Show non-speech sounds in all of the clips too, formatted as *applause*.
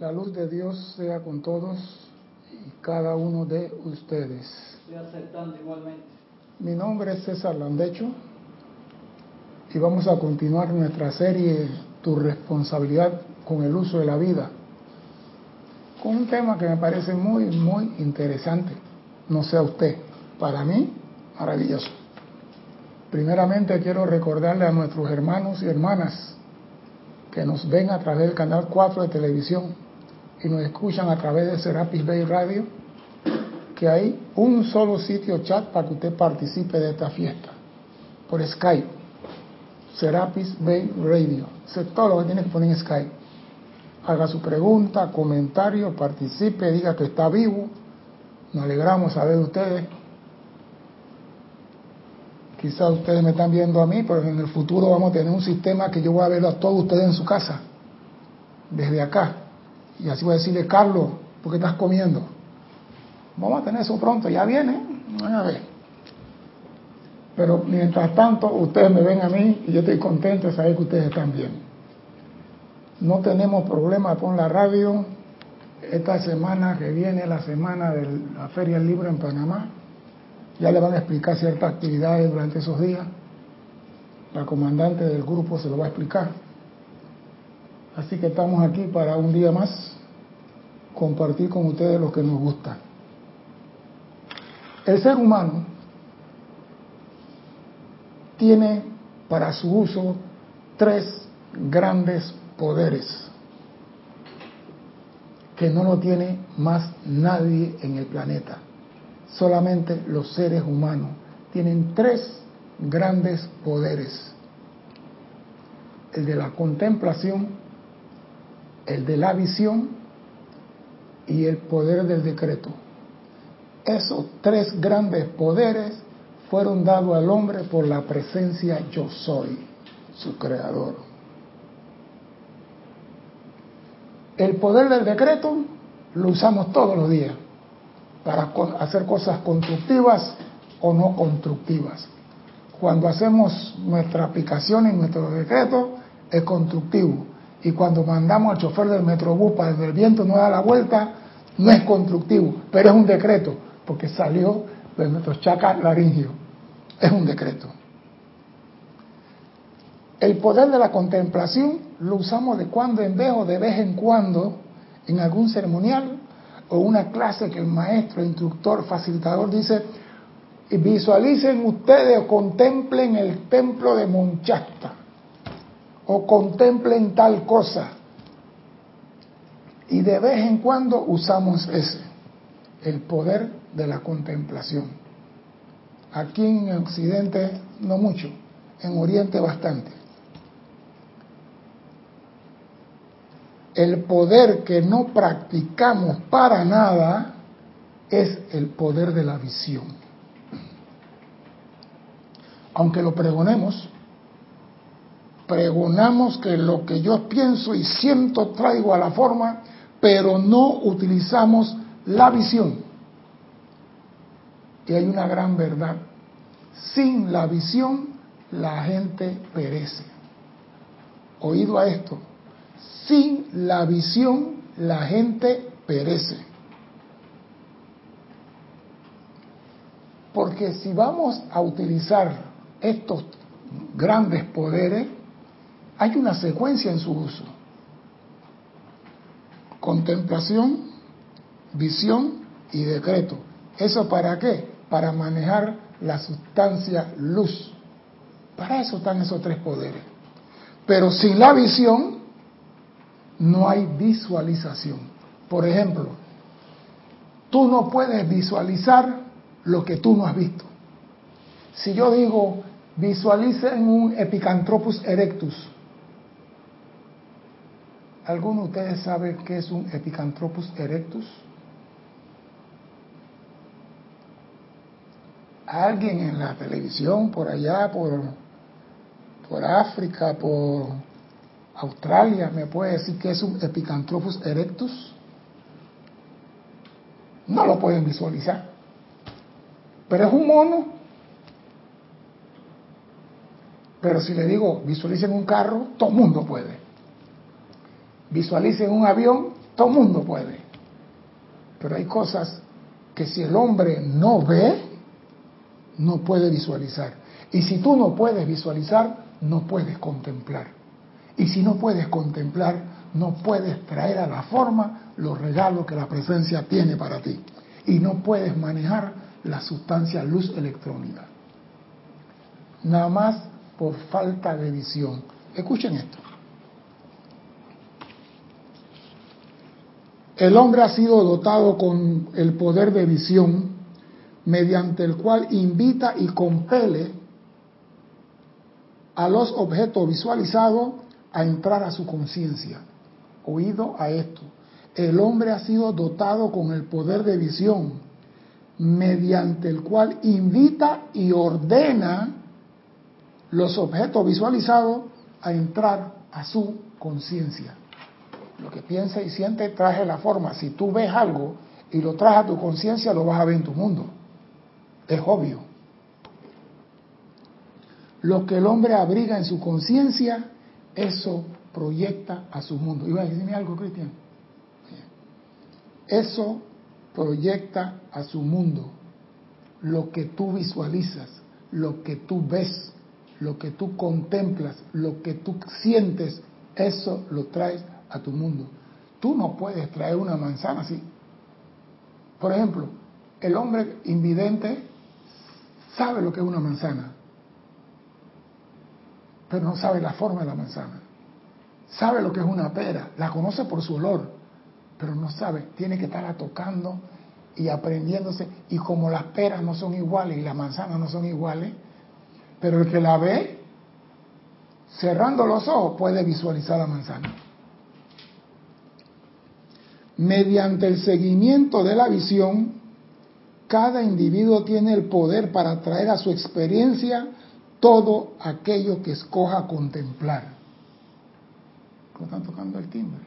La luz de Dios sea con todos y cada uno de ustedes. Estoy aceptando igualmente. Mi nombre es César Landecho y vamos a continuar nuestra serie Tu responsabilidad con el uso de la vida, con un tema que me parece muy, muy interesante. No sea usted, para mí, maravilloso. Primeramente quiero recordarle a nuestros hermanos y hermanas que nos ven a través del canal 4 de televisión y nos escuchan a través de Serapis Bay Radio, que hay un solo sitio chat para que usted participe de esta fiesta, por Skype. Serapis Bay Radio. Sé todo lo que tiene que poner en Skype. Haga su pregunta, comentario, participe, diga que está vivo. Nos alegramos a ver ustedes. Quizás ustedes me están viendo a mí, pero en el futuro vamos a tener un sistema que yo voy a ver a todos ustedes en su casa, desde acá. Y así voy a decirle, Carlos, ¿por qué estás comiendo? Vamos a tener eso pronto, ya viene, a ver. Pero mientras tanto, ustedes me ven a mí y yo estoy contento de saber que ustedes están bien. No tenemos problema con la radio. Esta semana que viene, la semana de la Feria del Libro en Panamá, ya le van a explicar ciertas actividades durante esos días. La comandante del grupo se lo va a explicar. Así que estamos aquí para un día más compartir con ustedes lo que nos gusta. El ser humano tiene para su uso tres grandes poderes que no lo tiene más nadie en el planeta solamente los seres humanos. Tienen tres grandes poderes. El de la contemplación, el de la visión y el poder del decreto. Esos tres grandes poderes fueron dados al hombre por la presencia yo soy, su creador. El poder del decreto lo usamos todos los días para hacer cosas constructivas o no constructivas. Cuando hacemos nuestra aplicación en nuestro decreto es constructivo. Y cuando mandamos al chofer del metrobús para que el viento no da la vuelta, no es constructivo, pero es un decreto, porque salió de nuestro chaca laringio. Es un decreto. El poder de la contemplación lo usamos de cuando en vez o de vez en cuando en algún ceremonial o una clase que el maestro, instructor, facilitador dice, visualicen ustedes o contemplen el templo de Monchasta o contemplen tal cosa. Y de vez en cuando usamos ese, el poder de la contemplación. Aquí en Occidente no mucho, en Oriente bastante. el poder que no practicamos para nada es el poder de la visión. Aunque lo pregonemos, pregonamos que lo que yo pienso y siento traigo a la forma, pero no utilizamos la visión. Y hay una gran verdad. Sin la visión, la gente perece. Oído a esto, sin la visión, la gente perece. Porque si vamos a utilizar estos grandes poderes, hay una secuencia en su uso. Contemplación, visión y decreto. ¿Eso para qué? Para manejar la sustancia luz. Para eso están esos tres poderes. Pero sin la visión, no hay visualización. Por ejemplo, tú no puedes visualizar lo que tú no has visto. Si yo digo, visualicen un Epicantropus erectus, ¿alguno de ustedes sabe qué es un Epicantropus erectus? Alguien en la televisión, por allá, por, por África, por Australia me puede decir que es un Epicantropus erectus. No lo pueden visualizar. Pero es un mono. Pero si le digo, visualicen un carro, todo el mundo puede. Visualicen un avión, Todo el mundo puede. Pero hay cosas que si el hombre no ve, no puede visualizar. Y si tú no puedes visualizar, no puedes contemplar. Y si no puedes contemplar, no puedes traer a la forma los regalos que la presencia tiene para ti. Y no puedes manejar la sustancia luz electrónica. Nada más por falta de visión. Escuchen esto. El hombre ha sido dotado con el poder de visión mediante el cual invita y compele a los objetos visualizados a entrar a su conciencia. Oído a esto. El hombre ha sido dotado con el poder de visión mediante el cual invita y ordena los objetos visualizados a entrar a su conciencia. Lo que piensa y siente traje la forma. Si tú ves algo y lo traes a tu conciencia, lo vas a ver en tu mundo. Es obvio. Lo que el hombre abriga en su conciencia, eso proyecta a su mundo. ¿Iba a decirme algo, Cristian? Eso proyecta a su mundo. Lo que tú visualizas, lo que tú ves, lo que tú contemplas, lo que tú sientes, eso lo traes a tu mundo. Tú no puedes traer una manzana así. Por ejemplo, el hombre invidente sabe lo que es una manzana, pero no sabe la forma de la manzana. Sabe lo que es una pera, la conoce por su olor, pero no sabe, tiene que estar tocando y aprendiéndose. Y como las peras no son iguales y las manzanas no son iguales, pero el que la ve, cerrando los ojos, puede visualizar la manzana mediante el seguimiento de la visión, cada individuo tiene el poder para traer a su experiencia todo aquello que escoja contemplar. ¿Cómo están tocando el timbre?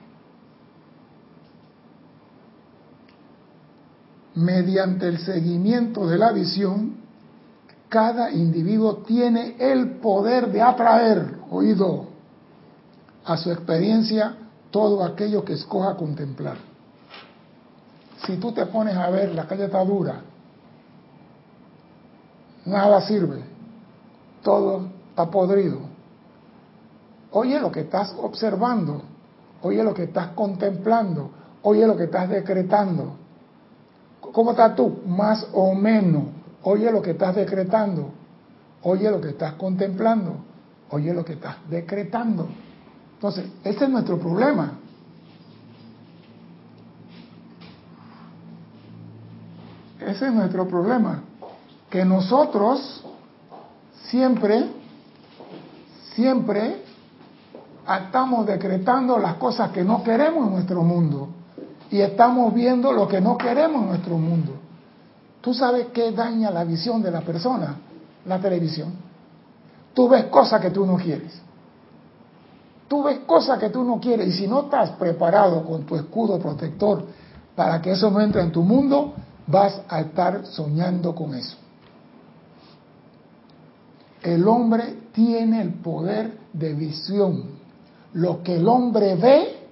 Mediante el seguimiento de la visión, cada individuo tiene el poder de atraer, oído, a su experiencia todo aquello que escoja contemplar si tú te pones a ver la calle está dura, nada sirve, todo está podrido. Oye lo que estás observando, oye lo que estás contemplando, oye lo que estás decretando. ¿Cómo estás tú? Más o menos. Oye lo que estás decretando, oye lo que estás contemplando, oye lo que estás decretando. Entonces, ese es nuestro problema. Ese es nuestro problema. Que nosotros siempre, siempre estamos decretando las cosas que no queremos en nuestro mundo y estamos viendo lo que no queremos en nuestro mundo. ¿Tú sabes qué daña la visión de la persona? La televisión. Tú ves cosas que tú no quieres. Tú ves cosas que tú no quieres y si no estás preparado con tu escudo protector para que eso no entre en tu mundo, vas a estar soñando con eso. El hombre tiene el poder de visión. Lo que el hombre ve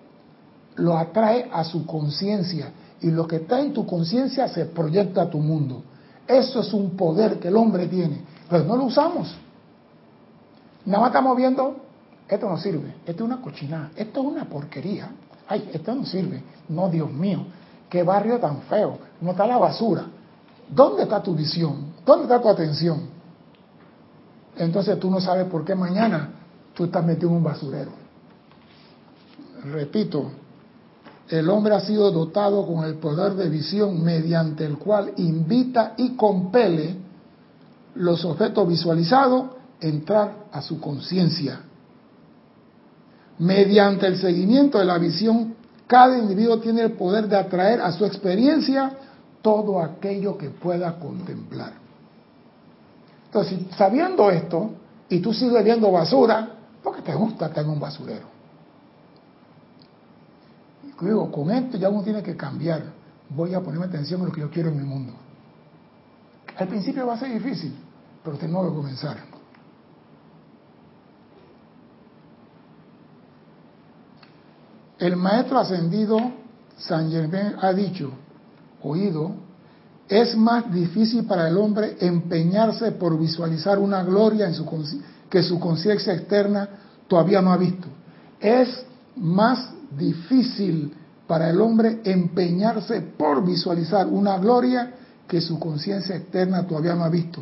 lo atrae a su conciencia y lo que está en tu conciencia se proyecta a tu mundo. Eso es un poder que el hombre tiene, pero no lo usamos. Nada más estamos viendo, esto no sirve, esto es una cochinada, esto es una porquería. Ay, esto no sirve. No, Dios mío, qué barrio tan feo, no está la basura. ¿Dónde está tu visión? ¿Dónde está tu atención? Entonces tú no sabes por qué mañana tú estás metido en un basurero. Repito, el hombre ha sido dotado con el poder de visión mediante el cual invita y compele los objetos visualizados a entrar a su conciencia. Mediante el seguimiento de la visión cada individuo tiene el poder de atraer a su experiencia todo aquello que pueda contemplar. Entonces, sabiendo esto, y tú sigues viendo basura, porque te gusta estar en un basurero. Y digo, con esto ya uno tiene que cambiar. Voy a ponerme atención en lo que yo quiero en mi mundo. Al principio va a ser difícil, pero tengo que comenzar. El maestro ascendido San Germain ha dicho, oído, es más difícil para el hombre empeñarse por visualizar una gloria en su que su conciencia externa todavía no ha visto. Es más difícil para el hombre empeñarse por visualizar una gloria que su conciencia externa todavía no ha visto.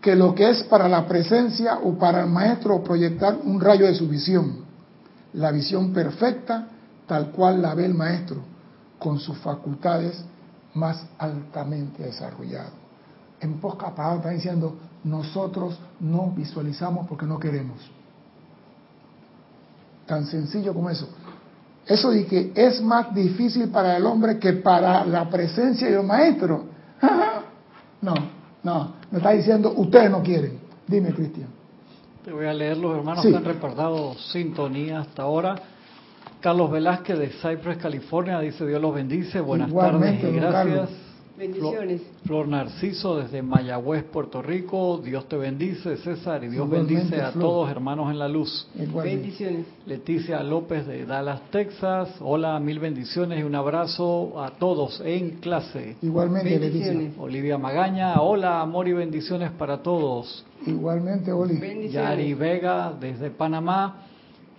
Que lo que es para la presencia o para el maestro proyectar un rayo de su visión. La visión perfecta tal cual la ve el maestro, con sus facultades más altamente desarrolladas. En pocas palabras está diciendo, nosotros no visualizamos porque no queremos. Tan sencillo como eso. Eso de que es más difícil para el hombre que para la presencia del maestro. *laughs* no, no, me está diciendo, ustedes no quieren. Dime, Cristian. Te voy a leer los hermanos que han reportado sintonía hasta ahora. Carlos Velázquez de Cypress, California, dice Dios los bendice, buenas tardes y gracias. Bendiciones. Flor, Narciso desde Mayagüez, Puerto Rico. Dios te bendice, César, y Dios bendice a todos hermanos en la luz. Bendiciones. Leticia López de Dallas, Texas. Hola, mil bendiciones y un abrazo a todos en clase. Igualmente, bendiciones. Olivia Magaña. Hola, amor y bendiciones para todos. Igualmente, Oli. Yari Vega desde Panamá.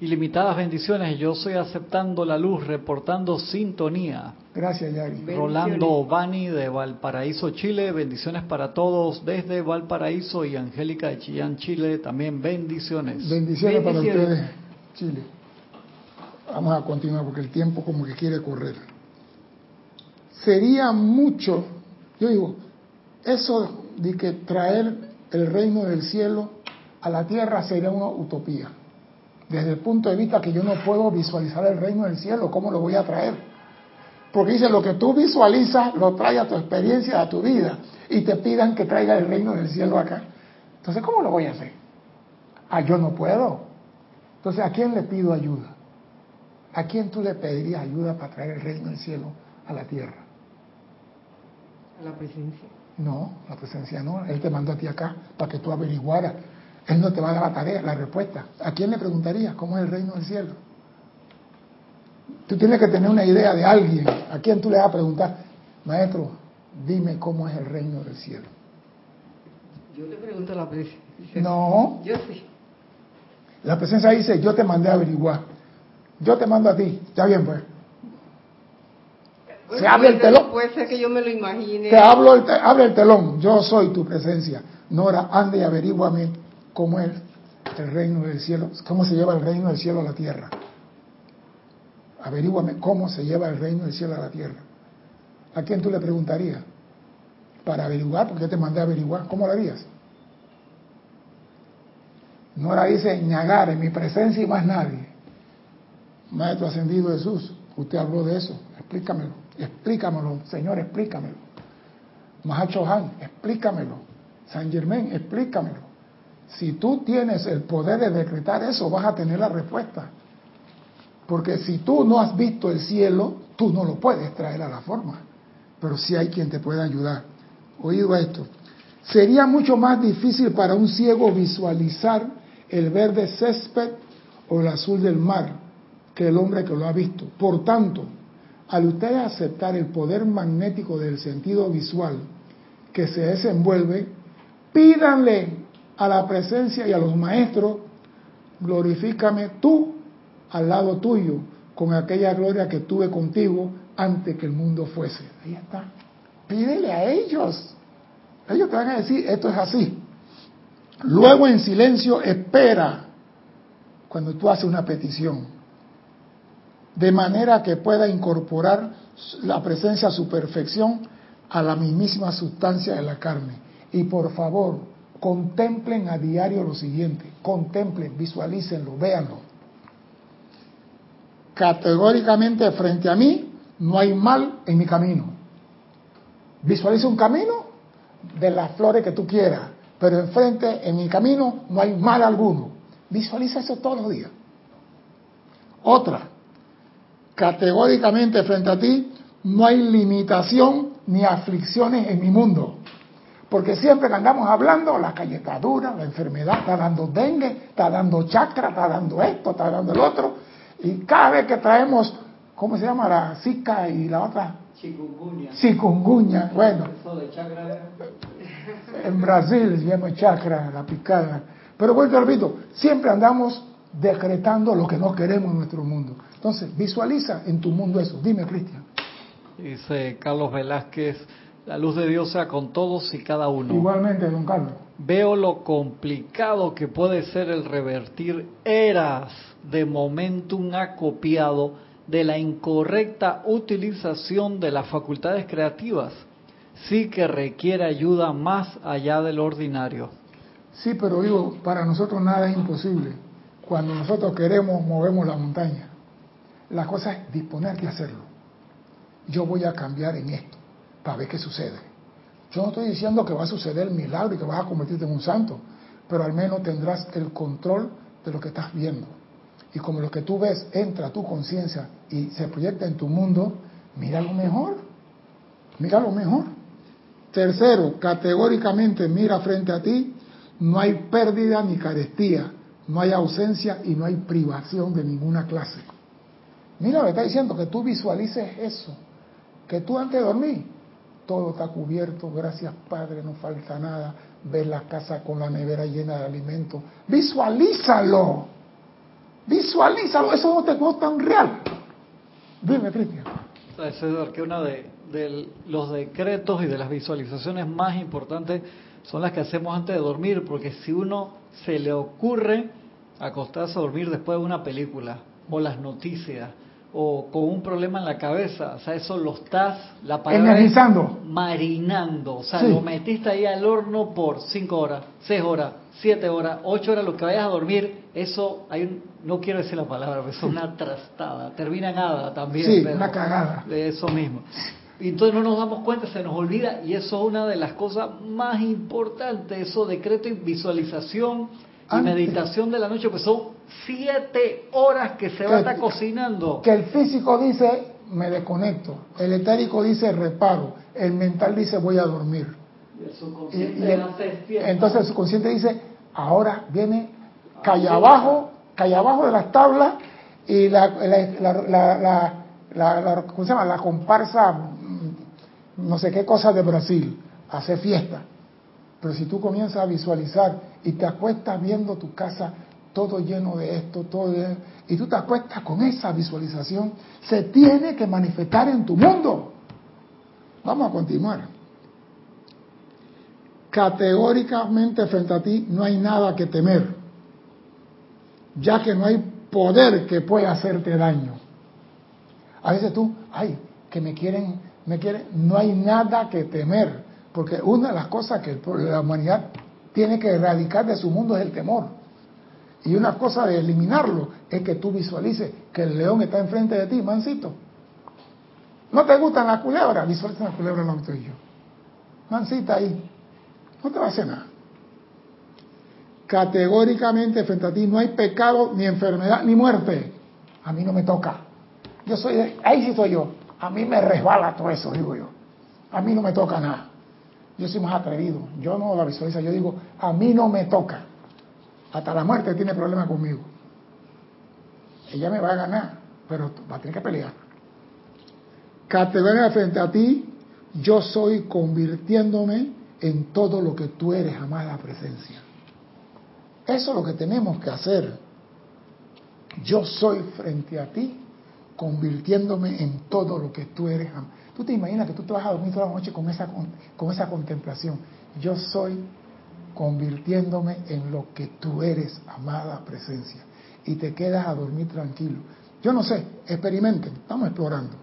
Ilimitadas bendiciones, yo estoy aceptando la luz, reportando sintonía. Gracias, Yari. Rolando Bani de Valparaíso, Chile, bendiciones para todos desde Valparaíso y Angélica de Chillán, Chile, también bendiciones. Bendiciones, para ustedes, Chile. Vamos a continuar porque el tiempo como que quiere correr. Sería mucho, yo digo, eso de que traer el reino del cielo a la tierra sería una utopía desde el punto de vista que yo no puedo visualizar el reino del cielo, ¿cómo lo voy a traer? Porque dice, lo que tú visualizas lo trae a tu experiencia, a tu vida, y te pidan que traiga el reino del cielo acá. Entonces, ¿cómo lo voy a hacer? Ah, yo no puedo. Entonces, ¿a quién le pido ayuda? ¿A quién tú le pedirías ayuda para traer el reino del cielo a la tierra? A la presencia. No, la presencia no. Él te mandó a ti acá para que tú averiguaras él no te va a dar la tarea, la respuesta. ¿A quién le preguntarías cómo es el reino del cielo? Tú tienes que tener una idea de alguien. ¿A quién tú le vas a preguntar? Maestro, dime cómo es el reino del cielo. Yo le pregunto a la presencia. No. Yo sí. La presencia dice, yo te mandé a averiguar. Yo te mando a ti. Está bien, pues. Se abre el telón. Puede ser que yo me lo imagine. Te hablo, abre el telón. Yo soy tu presencia. Nora, ande y averíguame cómo es el reino del cielo, cómo se lleva el reino del cielo a la tierra. Averíguame cómo se lleva el reino del cielo a la tierra. ¿A quién tú le preguntarías? Para averiguar, porque yo te mandé averiguar. ¿Cómo lo harías? No la dice ñagar en mi presencia y más nadie. Maestro ascendido Jesús, usted habló de eso. Explícamelo. Explícamelo, Señor, explícamelo. Mahacho Han, explícamelo. San Germán, explícamelo. Si tú tienes el poder de decretar eso, vas a tener la respuesta. Porque si tú no has visto el cielo, tú no lo puedes traer a la forma. Pero sí hay quien te pueda ayudar. Oído esto. Sería mucho más difícil para un ciego visualizar el verde césped o el azul del mar que el hombre que lo ha visto. Por tanto, al ustedes aceptar el poder magnético del sentido visual que se desenvuelve, pídanle a la presencia y a los maestros, glorifícame tú al lado tuyo con aquella gloria que tuve contigo antes que el mundo fuese. Ahí está. Pídele a ellos. Ellos te van a decir, esto es así. Luego en silencio espera cuando tú haces una petición. De manera que pueda incorporar la presencia su perfección a la mismísima sustancia de la carne. Y por favor, contemplen a diario lo siguiente, contemplen, visualícenlo, véanlo. Categóricamente frente a mí no hay mal en mi camino. Visualiza un camino de las flores que tú quieras, pero enfrente, en mi camino, no hay mal alguno. Visualiza eso todos los días. Otra, categóricamente frente a ti no hay limitación ni aflicciones en mi mundo. Porque siempre que andamos hablando, la calle está dura, la enfermedad está dando dengue, está dando chakra, está dando esto, está dando el otro. Y cada vez que traemos ¿cómo se llama? La Zika y la otra. Chikungunya. Chikungunya, bueno. Eso de chakra. En Brasil se llama chakra, la picada. Pero bueno, te repito, siempre andamos decretando lo que no queremos en nuestro mundo. Entonces, visualiza en tu mundo eso. Dime, Cristian. Dice Carlos Velázquez, la luz de Dios sea con todos y cada uno. Igualmente, don Carlos. Veo lo complicado que puede ser el revertir eras de momentum acopiado de la incorrecta utilización de las facultades creativas. Sí que requiere ayuda más allá del ordinario. Sí, pero digo, para nosotros nada es imposible. Cuando nosotros queremos, movemos la montaña. La cosa es disponerte a hacerlo. Yo voy a cambiar en esto para ver qué sucede. Yo no estoy diciendo que va a suceder milagro y que vas a convertirte en un santo, pero al menos tendrás el control de lo que estás viendo. Y como lo que tú ves entra a tu conciencia y se proyecta en tu mundo, mira lo mejor. Mira lo mejor. Tercero, categóricamente mira frente a ti, no hay pérdida ni carestía, no hay ausencia y no hay privación de ninguna clase. Mira, me está diciendo que tú visualices eso, que tú antes de dormir, todo está cubierto, gracias Padre, no falta nada, ves la casa con la nevera llena de alimentos, visualízalo, visualízalo, eso no te no tan real. Dime, Cristian. César, que uno de, de los decretos y de las visualizaciones más importantes son las que hacemos antes de dormir, porque si uno se le ocurre acostarse a dormir después de una película o las noticias o con un problema en la cabeza, o sea, eso lo estás, la palabra es marinando, o sea, lo metiste ahí al horno por cinco horas, seis horas, siete horas, ocho horas, lo que vayas a dormir, eso, hay un, no quiero decir la palabra, pero es una trastada, termina nada también. Sí, una cagada. De eso mismo. Y entonces no nos damos cuenta, se nos olvida, y eso es una de las cosas más importantes, eso decreto y visualización y meditación de la noche, pues son siete horas que se va a estar cocinando. Que el físico dice, me desconecto. El etérico dice, reparo. El mental dice, voy a dormir. Y el subconsciente entonces el subconsciente dice, ahora viene calla abajo, calla abajo de las tablas y la, la, la, ¿cómo se llama? la comparsa, mm, no sé qué cosa de Brasil, hace fiesta. Pero si tú comienzas a visualizar y te acuestas viendo tu casa todo lleno de esto, todo y tú te acuestas con esa visualización, se tiene que manifestar en tu mundo. Vamos a continuar. Categóricamente frente a ti no hay nada que temer, ya que no hay poder que pueda hacerte daño. A veces tú, ay, que me quieren, me quieren, no hay nada que temer, porque una de las cosas que la humanidad tiene que erradicar de su mundo es el temor. Y una cosa de eliminarlo es que tú visualices que el león está enfrente de ti, mansito. ¿No te gustan las culebras? Visualiza la culebra lo yo. Mansita ahí. No te va a hacer nada. Categóricamente frente a ti no hay pecado, ni enfermedad, ni muerte. A mí no me toca. Yo soy, ahí sí soy yo. A mí me resbala todo eso, digo yo. A mí no me toca nada. Yo soy más atrevido. Yo no la visualizo. Yo digo, a mí no me toca. Hasta la muerte tiene problemas conmigo. Ella me va a ganar, pero va a tener que pelear. Categoría frente a ti, yo soy convirtiéndome en todo lo que tú eres, amada presencia. Eso es lo que tenemos que hacer. Yo soy frente a ti, convirtiéndome en todo lo que tú eres. Tú te imaginas que tú te vas a dormir toda la noche con esa, con esa contemplación. Yo soy convirtiéndome en lo que tú eres, amada presencia. Y te quedas a dormir tranquilo. Yo no sé, experimenten, estamos explorando.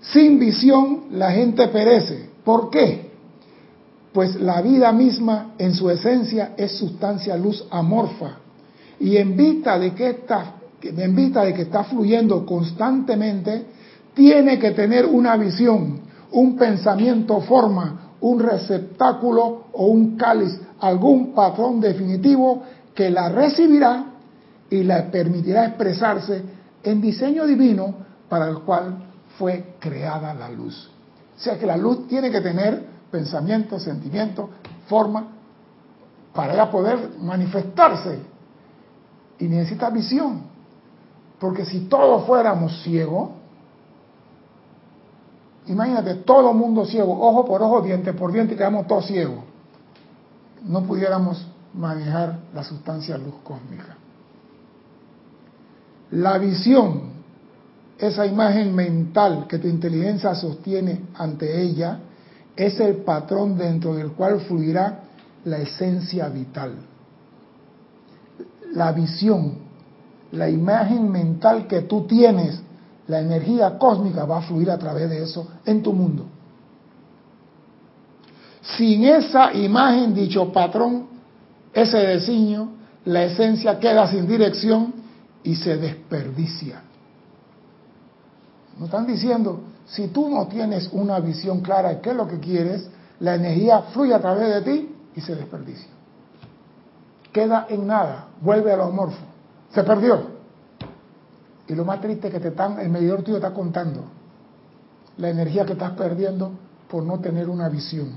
Sin visión la gente perece. ¿Por qué? Pues la vida misma en su esencia es sustancia luz amorfa. Y en vista de que está, en vista de que está fluyendo constantemente, tiene que tener una visión, un pensamiento forma, un receptáculo o un cáliz, algún patrón definitivo que la recibirá y la permitirá expresarse en diseño divino para el cual fue creada la luz. O sea que la luz tiene que tener pensamiento, sentimiento, forma, para ella poder manifestarse. Y necesita visión. Porque si todos fuéramos ciegos, imagínate, todo mundo ciego, ojo por ojo, diente por diente, y quedamos todos ciegos. No pudiéramos manejar la sustancia luz cósmica. La visión, esa imagen mental que tu inteligencia sostiene ante ella, es el patrón dentro del cual fluirá la esencia vital. La visión, la imagen mental que tú tienes, la energía cósmica va a fluir a través de eso en tu mundo. Sin esa imagen, dicho patrón, ese designio, la esencia queda sin dirección y se desperdicia. Nos están diciendo, si tú no tienes una visión clara de qué es lo que quieres, la energía fluye a través de ti y se desperdicia. Queda en nada, vuelve a lo amorfo. Se perdió. Y lo más triste es que te están, el medidor tuyo está contando la energía que estás perdiendo por no tener una visión.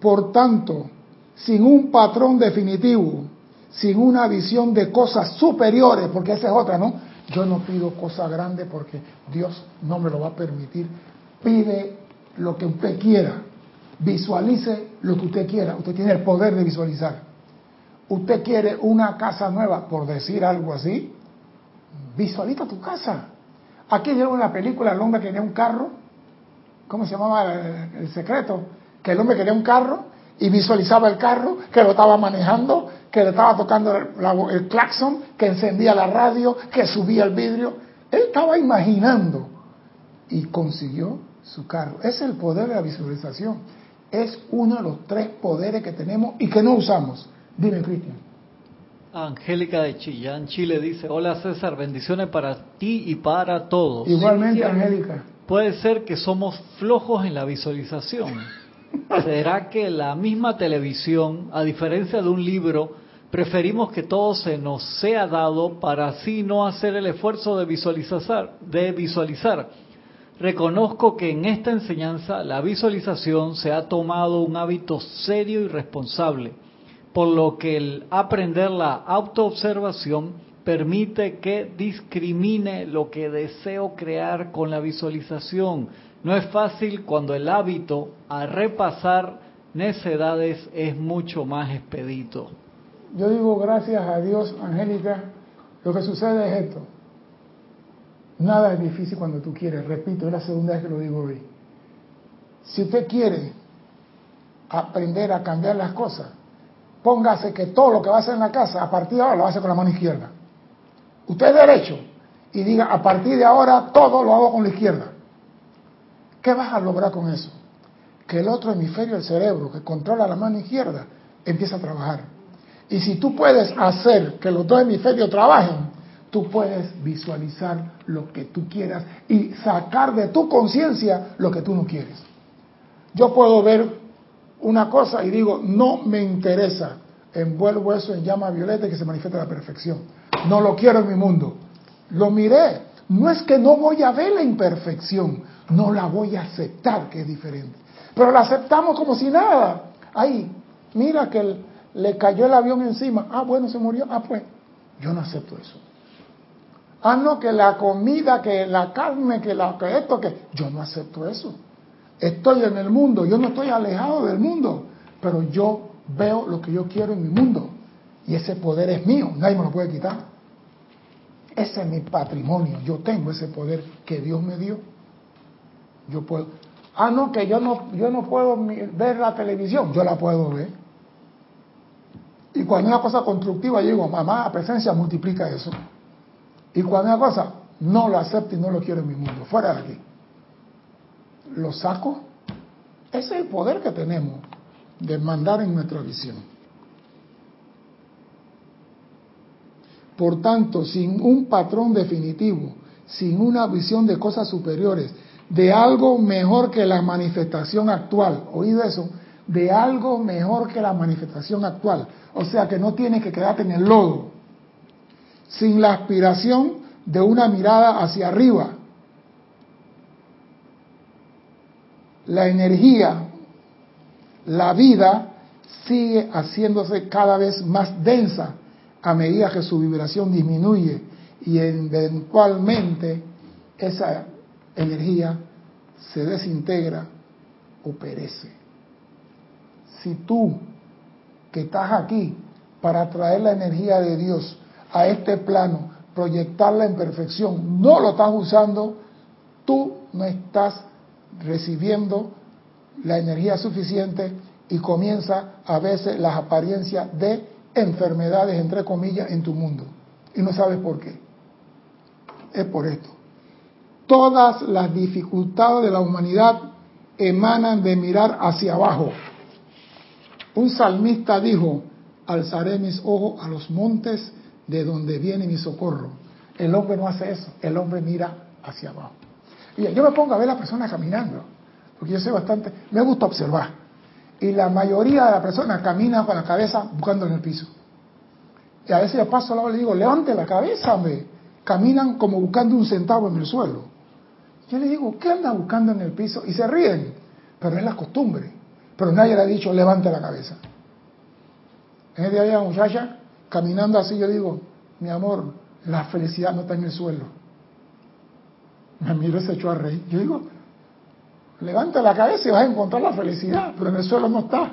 Por tanto, sin un patrón definitivo, sin una visión de cosas superiores, porque esa es otra, ¿no? Yo no pido cosas grandes porque Dios no me lo va a permitir. Pide lo que usted quiera. Visualice lo que usted quiera. Usted tiene el poder de visualizar. Usted quiere una casa nueva, por decir algo así. Visualiza tu casa. Aquí llegó una película el hombre quería un carro. ¿Cómo se llamaba el secreto? Que el hombre quería un carro y visualizaba el carro, que lo estaba manejando, que le estaba tocando el, claxon, que encendía la radio, que subía el vidrio. Él estaba imaginando y consiguió su carro. es el poder de la visualización. Es uno de los tres poderes que tenemos y que no usamos. Dime, Cristian. Angélica de Chillán, Chile dice, hola César, bendiciones para ti y para todos. Igualmente, Angélica. Puede ser que somos flojos en la visualización. *laughs* ¿Será que la misma televisión, a diferencia de un libro, preferimos que todo se nos sea dado para así no hacer el esfuerzo de visualizar, de visualizar? Reconozco que en esta enseñanza la visualización se ha tomado un hábito serio y responsable, por lo que el aprender la autoobservación permite que discrimine lo que deseo crear con la visualización no es fácil cuando el hábito a repasar necedades es mucho más expedito. Yo digo gracias a Dios, Angélica, lo que sucede es esto. Nada es difícil cuando tú quieres, repito, es la segunda vez que lo digo hoy. Si usted quiere aprender a cambiar las cosas, póngase que todo lo que va a hacer en la casa, a partir de ahora lo hacer con la mano izquierda. Usted es derecho y diga, a partir de ahora todo lo hago con la izquierda. ¿Qué vas a lograr con eso? Que el otro hemisferio del cerebro, que controla la mano izquierda, empieza a trabajar. Y si tú puedes hacer que los dos hemisferios trabajen, tú puedes visualizar lo que tú quieras y sacar de tu conciencia lo que tú no quieres. Yo puedo ver una cosa y digo, no me interesa, envuelvo eso en llama violeta y que se manifiesta la perfección. No lo quiero en mi mundo. Lo miré. No es que no voy a ver la imperfección, no la voy a aceptar que es diferente. Pero la aceptamos como si nada. Ahí, mira que le cayó el avión encima. Ah, bueno, se murió. Ah, pues, yo no acepto eso. Ah, no, que la comida, que la carne, que, la, que esto, que... Yo no acepto eso. Estoy en el mundo, yo no estoy alejado del mundo, pero yo veo lo que yo quiero en mi mundo. Y ese poder es mío, nadie me lo puede quitar. Ese es mi patrimonio, yo tengo ese poder que Dios me dio. Yo puedo. Ah, no, que yo no, yo no puedo ver la televisión. Yo la puedo ver. Y cuando una cosa constructiva, yo digo, mamá, presencia, multiplica eso. Y cuando una cosa no lo acepto y no lo quiero en mi mundo, fuera de aquí, lo saco. Ese es el poder que tenemos de mandar en nuestra visión. Por tanto, sin un patrón definitivo, sin una visión de cosas superiores, de algo mejor que la manifestación actual. ¿Oído eso? De algo mejor que la manifestación actual. O sea que no tienes que quedarte en el lodo. Sin la aspiración de una mirada hacia arriba. La energía, la vida sigue haciéndose cada vez más densa a medida que su vibración disminuye y eventualmente esa energía se desintegra o perece. Si tú que estás aquí para traer la energía de Dios a este plano, proyectarla en perfección, no lo estás usando, tú no estás recibiendo la energía suficiente y comienza a veces las apariencias de enfermedades, entre comillas, en tu mundo. Y no sabes por qué. Es por esto. Todas las dificultades de la humanidad emanan de mirar hacia abajo. Un salmista dijo, alzaré mis ojos a los montes de donde viene mi socorro. El hombre no hace eso, el hombre mira hacia abajo. Yo me pongo a ver a la persona caminando, porque yo soy bastante, me gusta observar. Y la mayoría de las personas caminan con la cabeza buscando en el piso. Y a veces yo paso al lado y le digo, levante la cabeza, hombre. Caminan como buscando un centavo en el suelo. Yo le digo, ¿qué anda buscando en el piso? Y se ríen, pero es la costumbre. Pero nadie le ha dicho, levante la cabeza. En día había una muchacha caminando así, yo digo, mi amor, la felicidad no está en el suelo. Me miró y se echó a reír. Yo digo, levanta la cabeza y vas a encontrar la felicidad, pero en el suelo no está.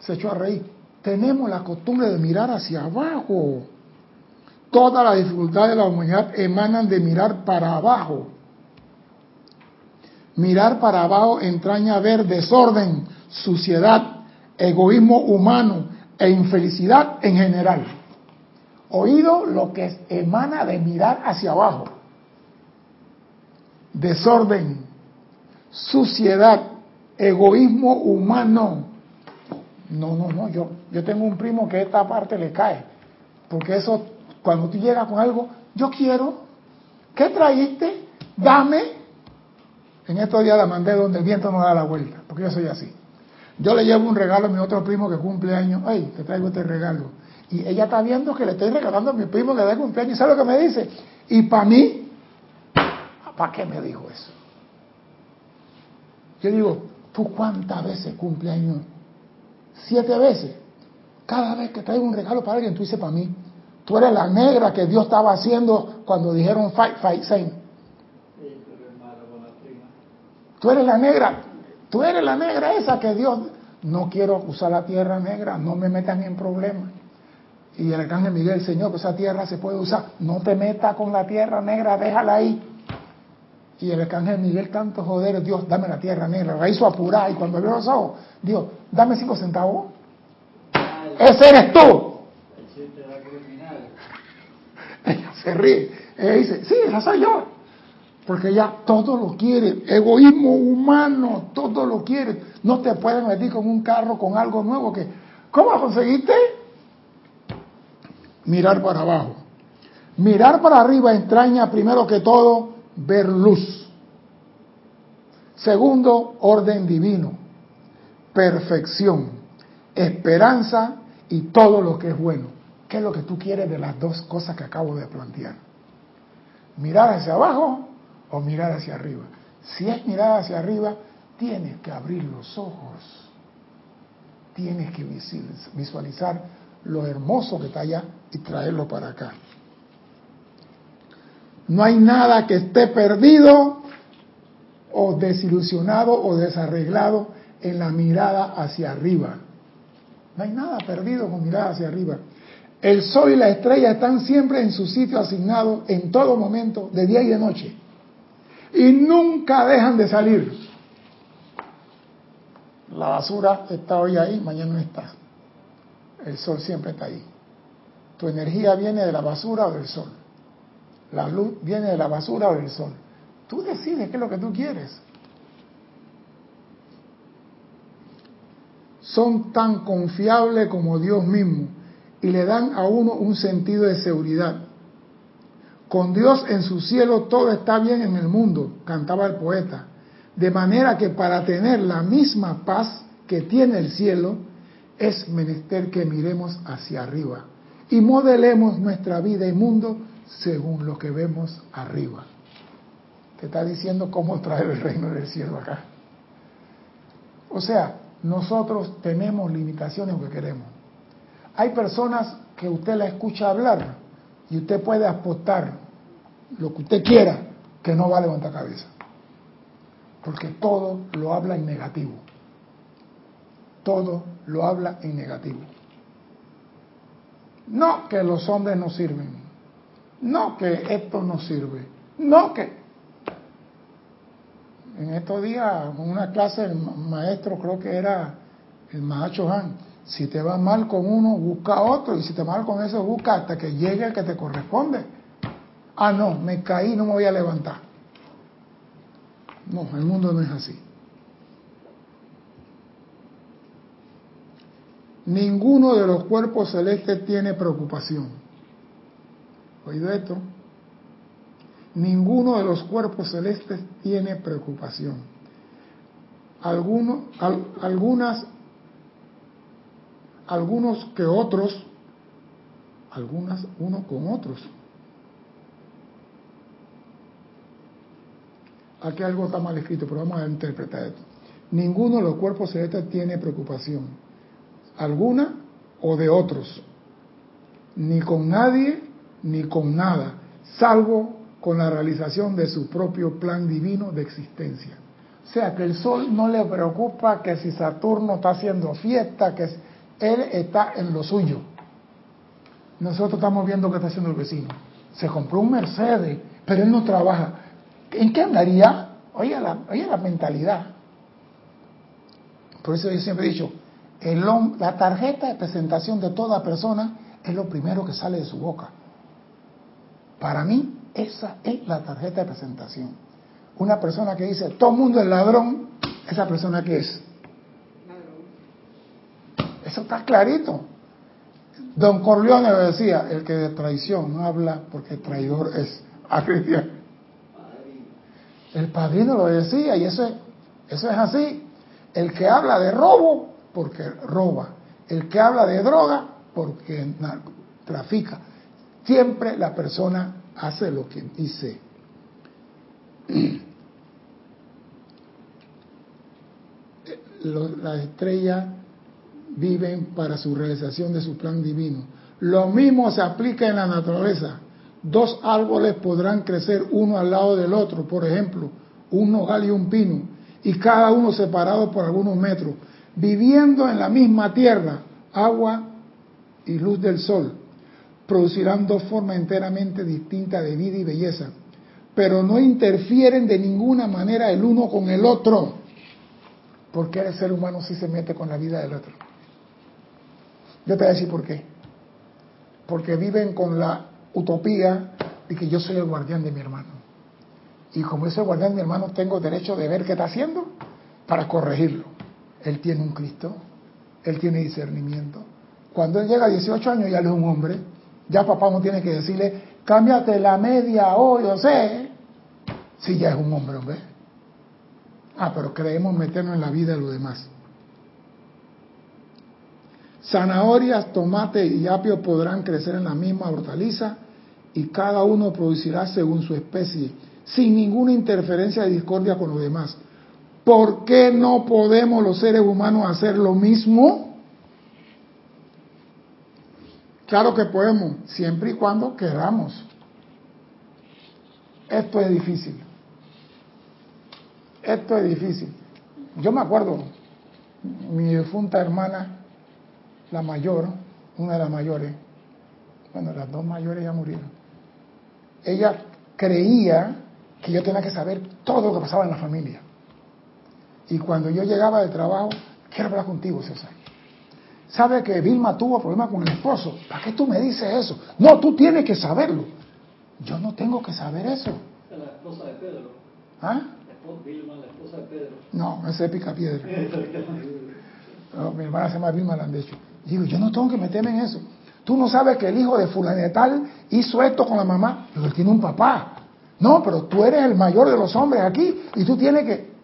Se echó a reír. Tenemos la costumbre de mirar hacia abajo. Todas las dificultades de la humanidad emanan de mirar para abajo. Mirar para abajo entraña ver desorden, suciedad, egoísmo humano e infelicidad en general. Oído lo que emana de mirar hacia abajo. Desorden, suciedad, egoísmo humano. No, no, no, yo, yo tengo un primo que esta parte le cae. Porque eso, cuando tú llegas con algo, yo quiero, ¿qué traíste? Dame. En estos días la mandé donde el viento no da la vuelta, porque yo soy así. Yo le llevo un regalo a mi otro primo que cumple años. Ay, te traigo este regalo. Y ella está viendo que le estoy regalando a mi primo que da cumpleaños. ¿Y sabe lo que me dice? Y para mí, ¿para qué me dijo eso? Yo digo, ¿tú cuántas veces cumpleaños? Siete veces. Cada vez que traigo un regalo para alguien, tú dices para mí. Tú eres la negra que Dios estaba haciendo cuando dijeron fight, fight, same. Tú eres la negra. Tú eres la negra esa que Dios... No quiero usar la tierra negra, no me metan en problemas. Y el arcángel Miguel, Señor, esa tierra se puede usar. No te metas con la tierra negra, déjala ahí. Y el arcángel Miguel, tanto joder, Dios, dame la tierra negra. La hizo apurar y cuando vio los ojos, Dios, dame cinco centavos. Ese eres tú. Ella se ríe. Ella dice, sí, esa soy yo. Porque ella todo lo quiere. Egoísmo humano, todo lo quiere. No te pueden meter con un carro, con algo nuevo que... ¿Cómo lo conseguiste? Mirar para abajo. Mirar para arriba entraña primero que todo ver luz. Segundo, orden divino, perfección, esperanza y todo lo que es bueno. ¿Qué es lo que tú quieres de las dos cosas que acabo de plantear? ¿Mirar hacia abajo o mirar hacia arriba? Si es mirar hacia arriba, tienes que abrir los ojos. Tienes que visualizar lo hermoso que está allá y traerlo para acá. No hay nada que esté perdido o desilusionado o desarreglado en la mirada hacia arriba. No hay nada perdido con mirada hacia arriba. El sol y la estrella están siempre en su sitio asignado en todo momento, de día y de noche. Y nunca dejan de salir. La basura está hoy ahí, mañana no está. El sol siempre está ahí. Tu energía viene de la basura o del sol. La luz viene de la basura o del sol. Tú decides qué es lo que tú quieres. Son tan confiables como Dios mismo y le dan a uno un sentido de seguridad. Con Dios en su cielo todo está bien en el mundo, cantaba el poeta. De manera que para tener la misma paz que tiene el cielo, es menester que miremos hacia arriba y modelemos nuestra vida y mundo según lo que vemos arriba. Te está diciendo cómo traer el reino del cielo acá. O sea, nosotros tenemos limitaciones que queremos. Hay personas que usted la escucha hablar y usted puede apostar lo que usted quiera que no va a levantar cabeza. Porque todo lo habla en negativo. Todo lo habla en negativo. No que los hombres no sirven. No que esto no sirve. No que... En estos días, en una clase, el maestro creo que era el Mahacho Han. Si te va mal con uno, busca otro. Y si te va mal con eso, busca hasta que llegue el que te corresponde. Ah, no, me caí, no me voy a levantar. No, el mundo no es así. Ninguno de los cuerpos celestes tiene preocupación. ¿Oído esto? Ninguno de los cuerpos celestes tiene preocupación. Algunos, algunas, algunos que otros, algunas uno con otros. Aquí algo está mal escrito, pero vamos a interpretar esto. Ninguno de los cuerpos celestes tiene preocupación, alguna o de otros, ni con nadie ni con nada, salvo con la realización de su propio plan divino de existencia. O sea, que el Sol no le preocupa que si Saturno está haciendo fiesta, que él está en lo suyo. Nosotros estamos viendo que está haciendo el vecino. Se compró un Mercedes, pero él no trabaja. ¿En qué andaría? Oye la, la mentalidad. Por eso yo siempre he dicho, el, la tarjeta de presentación de toda persona es lo primero que sale de su boca. Para mí, esa es la tarjeta de presentación. Una persona que dice, todo el mundo es ladrón, esa persona que es. Eso está clarito. Don Corleone decía, el que de traición no habla porque traidor es. *laughs* El padrino lo decía y eso es, eso es así. El que habla de robo, porque roba. El que habla de droga, porque trafica. Siempre la persona hace lo que dice. *clears throat* Las estrellas viven para su realización de su plan divino. Lo mismo se aplica en la naturaleza. Dos árboles podrán crecer uno al lado del otro, por ejemplo, un nogal y un pino, y cada uno separado por algunos metros, viviendo en la misma tierra, agua y luz del sol. Producirán dos formas enteramente distintas de vida y belleza, pero no interfieren de ninguna manera el uno con el otro, porque el ser humano sí se mete con la vida del otro. Yo te voy a decir por qué. Porque viven con la utopía de que yo soy el guardián de mi hermano. Y como yo soy el guardián de mi hermano, tengo derecho de ver qué está haciendo para corregirlo. Él tiene un Cristo, él tiene discernimiento. Cuando él llega a 18 años ya él es un hombre, ya papá no tiene que decirle, cámbiate la media hoy, o sé. Si ya es un hombre, hombre. Ah, pero creemos meternos en la vida de los demás. Zanahorias, tomate y apio podrán crecer en la misma hortaliza y cada uno producirá según su especie, sin ninguna interferencia de discordia con los demás. ¿Por qué no podemos los seres humanos hacer lo mismo? Claro que podemos, siempre y cuando queramos. Esto es difícil. Esto es difícil. Yo me acuerdo, mi difunta hermana, la mayor, una de las mayores, bueno, las dos mayores ya murieron ella creía que yo tenía que saber todo lo que pasaba en la familia. Y cuando yo llegaba del trabajo, quiero hablar contigo, César. ¿Sabe que Vilma tuvo problemas con el esposo? ¿Para qué tú me dices eso? No, tú tienes que saberlo. Yo no tengo que saber eso. La esposa de Pedro. ¿Ah? Vilma, la esposa de Pedro. No, ese es pica piedra. *laughs* no, mi hermana se llama Vilma Landecho. Digo, yo no tengo que meterme en eso. Tú no sabes que el hijo de fulanetal hizo esto con la mamá. Pero él tiene un papá. No, pero tú eres el mayor de los hombres aquí y tú tienes que...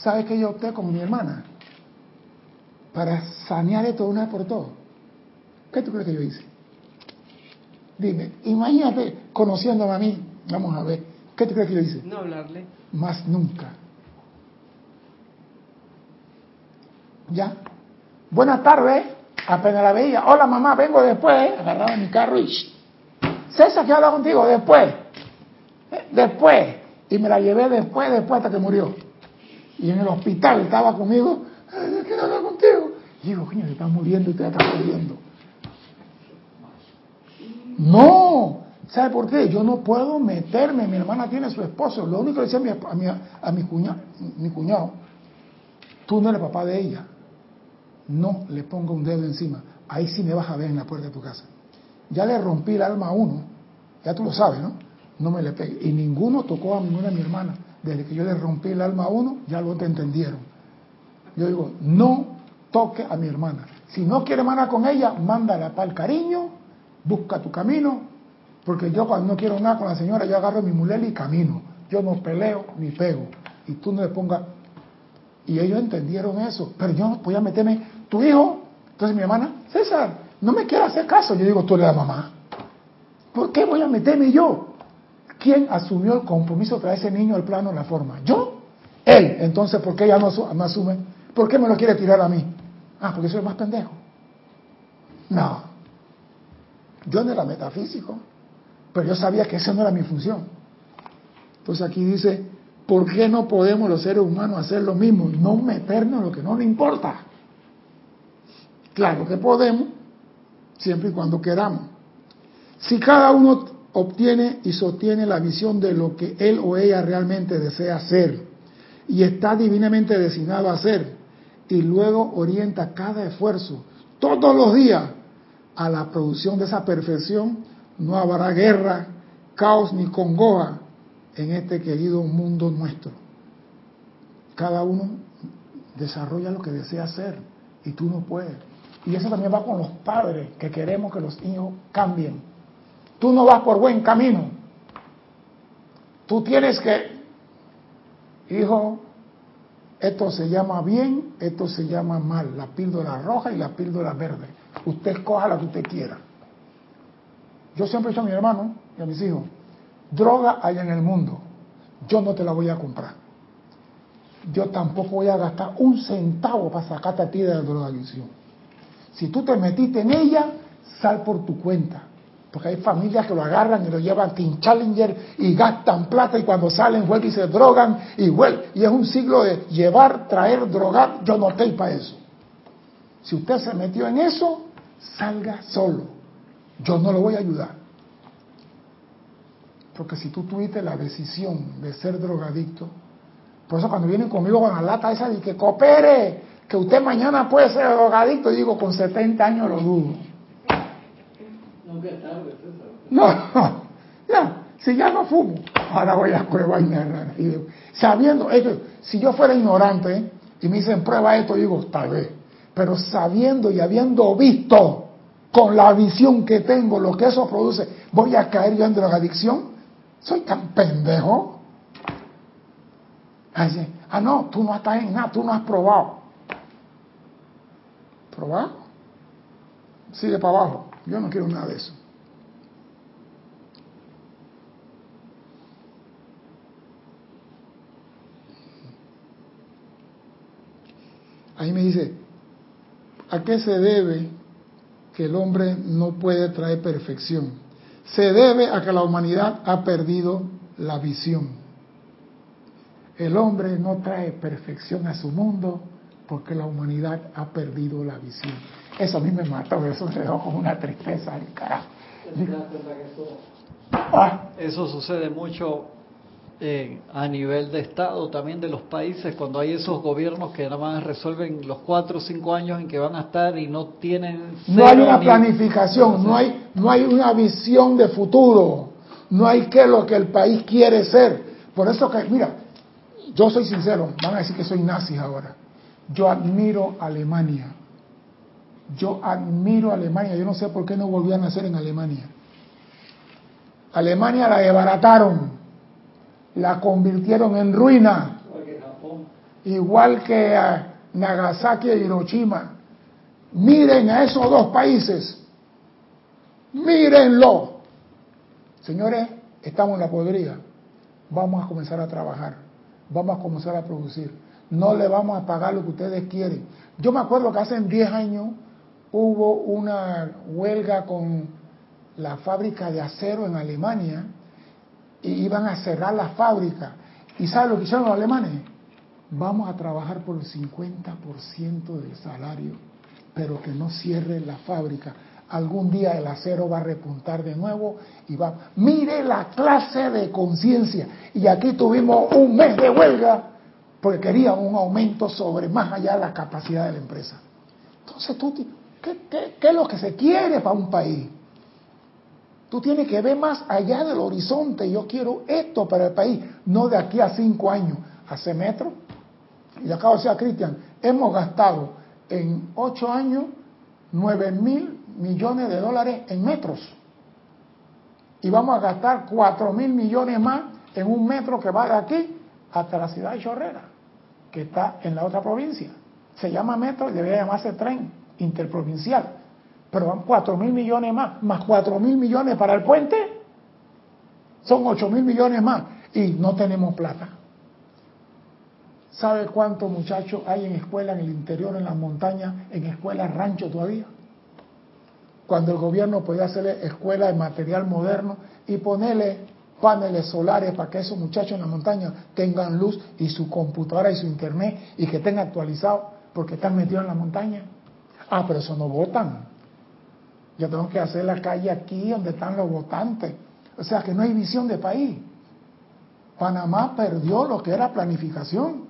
¿Sabes que yo opté con mi hermana? Para sanear esto de una vez por todo. ¿Qué tú crees que yo hice? Dime, imagínate conociéndome a mí. Vamos a ver. ¿Qué tú crees que yo hice? No hablarle. Más nunca. Ya. Buenas tardes. Apenas la veía. Hola mamá, vengo después. Agarraba mi carro y... César, ¿qué habla contigo? Después. Eh, Después. Y me la llevé después, después hasta que murió. Y en el hospital estaba conmigo. "Ay, yo quiero hablar contigo. Y digo, coño, se está muriendo y te está muriendo. No, ¿sabe por qué? Yo no puedo meterme, mi hermana tiene su esposo, lo único que decía a mi, a mi, a mi, cuñado, mi cuñado, tú no eres papá de ella, no le ponga un dedo encima, ahí sí me vas a ver en la puerta de tu casa. Ya le rompí el alma a uno, ya tú lo sabes, ¿no? No me le pegue. Y ninguno tocó a ninguna de mi hermana. Desde que yo le rompí el alma a uno, ya lo te entendieron. Yo digo, no a mi hermana. Si no quiere hermana con ella, mándala para el cariño, busca tu camino, porque yo cuando no quiero nada con la señora, yo agarro mi muleta y camino. Yo no peleo ni pego. Y tú no le pongas... Y ellos entendieron eso. Pero yo no podía meterme, tu hijo. Entonces mi hermana, César, no me quiere hacer caso. Yo digo, tú eres la mamá. ¿Por qué voy a meterme yo? ¿Quién asumió el compromiso de traer ese niño al plano la forma? ¿Yo? Él. Entonces, ¿por qué ella no, no asume? ¿Por qué me lo quiere tirar a mí? Ah, porque soy más pendejo. No. Yo no era metafísico, pero yo sabía que esa no era mi función. Entonces aquí dice, ¿por qué no podemos los seres humanos hacer lo mismo? No meternos en lo que no nos importa. Claro que podemos, siempre y cuando queramos. Si cada uno obtiene y sostiene la visión de lo que él o ella realmente desea hacer y está divinamente destinado a hacer, y luego orienta cada esfuerzo todos los días a la producción de esa perfección, no habrá guerra, caos ni congoja en este querido mundo nuestro. Cada uno desarrolla lo que desea hacer y tú no puedes. Y eso también va con los padres que queremos que los hijos cambien. Tú no vas por buen camino. Tú tienes que, hijo, esto se llama bien, esto se llama mal, la píldora roja y la píldora verde. Usted escoja la que usted quiera. Yo siempre he dicho a mi hermano y a mis hijos, droga hay en el mundo, yo no te la voy a comprar. Yo tampoco voy a gastar un centavo para sacarte a ti de la drogadicción. Si tú te metiste en ella, sal por tu cuenta. Porque hay familias que lo agarran y lo llevan Team Challenger y gastan plata y cuando salen vuelven y se drogan y vuelven. Y es un siglo de llevar, traer, drogar. Yo no estoy para eso. Si usted se metió en eso, salga solo. Yo no lo voy a ayudar. Porque si tú tuviste la decisión de ser drogadicto, por eso cuando vienen conmigo con la lata esa de que coopere, que usted mañana puede ser drogadicto, digo, con 70 años lo dudo. César. No, ya, si ya no fumo, ahora voy a prueba y sabiendo, si yo fuera ignorante y me dicen prueba esto, digo, tal vez, pero sabiendo y habiendo visto con la visión que tengo lo que eso produce, voy a caer yo en drogadicción, soy tan pendejo. Así, ah, no, tú no estás en nada, tú no has probado. ¿Probado? Sigue para abajo. Yo no quiero nada de eso. Ahí me dice, ¿a qué se debe que el hombre no puede traer perfección? Se debe a que la humanidad ha perdido la visión. El hombre no trae perfección a su mundo porque la humanidad ha perdido la visión. Eso a mí me mató, eso me dejó como una tristeza carajo. Ah. Eso sucede mucho eh, a nivel de Estado, también de los países, cuando hay esos gobiernos que nada más resuelven los cuatro o cinco años en que van a estar y no tienen... No hay una planificación, no hay, no hay una visión de futuro, no hay qué es lo que el país quiere ser. Por eso que, mira, yo soy sincero, van a decir que soy nazi ahora. Yo admiro a Alemania. Yo admiro a Alemania. Yo no sé por qué no volvió a nacer en Alemania. Alemania la desbarataron. La convirtieron en ruina. Igual que a Nagasaki e Hiroshima. Miren a esos dos países. Mírenlo. Señores, estamos en la podrida. Vamos a comenzar a trabajar. Vamos a comenzar a producir. No le vamos a pagar lo que ustedes quieren. Yo me acuerdo que hace 10 años hubo una huelga con la fábrica de acero en Alemania y iban a cerrar la fábrica. ¿Y sabe lo que hicieron los alemanes? Vamos a trabajar por el 50% del salario, pero que no cierre la fábrica. Algún día el acero va a repuntar de nuevo y va. Mire la clase de conciencia. Y aquí tuvimos un mes de huelga porque querían un aumento sobre más allá de la capacidad de la empresa. Entonces, ¿tú, qué, es lo que se quiere para un país? Tú tienes que ver más allá del horizonte. Yo quiero esto para el país, no de aquí a cinco años. Hace metro. Y acabo de decir a Cristian, hemos gastado en ocho años nueve mil millones de dólares en metros. Y vamos a gastar cuatro mil millones más en un metro que va de aquí hasta la ciudad de Chorrera, que está en la otra provincia. Se llama metro y debería llamarse tren interprovincial pero van 4 mil millones más, más 4 mil millones para el puente, son 8 mil millones más y no tenemos plata. ¿Sabe cuántos muchachos hay en escuela en el interior, en las montañas, en escuelas rancho todavía? Cuando el gobierno podía hacerle escuela de material moderno y ponerle paneles solares para que esos muchachos en la montaña tengan luz y su computadora y su internet y que estén actualizados porque están metidos en la montaña. Ah, pero eso no votan. Yo tengo que hacer la calle aquí donde están los votantes. O sea que no hay visión de país. Panamá perdió lo que era planificación.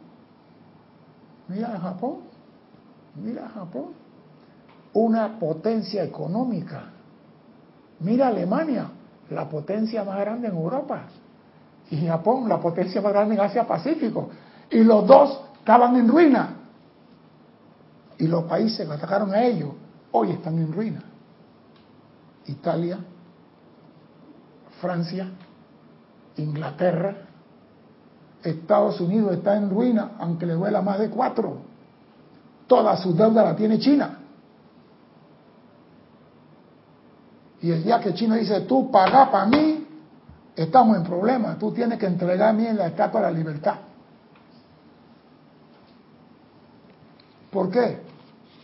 Mira Japón, mira Japón, una potencia económica. Mira Alemania, la potencia más grande en Europa. Y Japón, la potencia más grande en Asia Pacífico. Y los dos estaban en ruina. Y los países que atacaron a ellos hoy están en ruina. Italia, Francia, Inglaterra, Estados Unidos está en ruina, aunque le duela más de cuatro. Toda su deuda la tiene China. Y el día que China dice, tú paga para mí, estamos en problemas. Tú tienes que entregar a mí en la estatua de la libertad. ¿Por qué?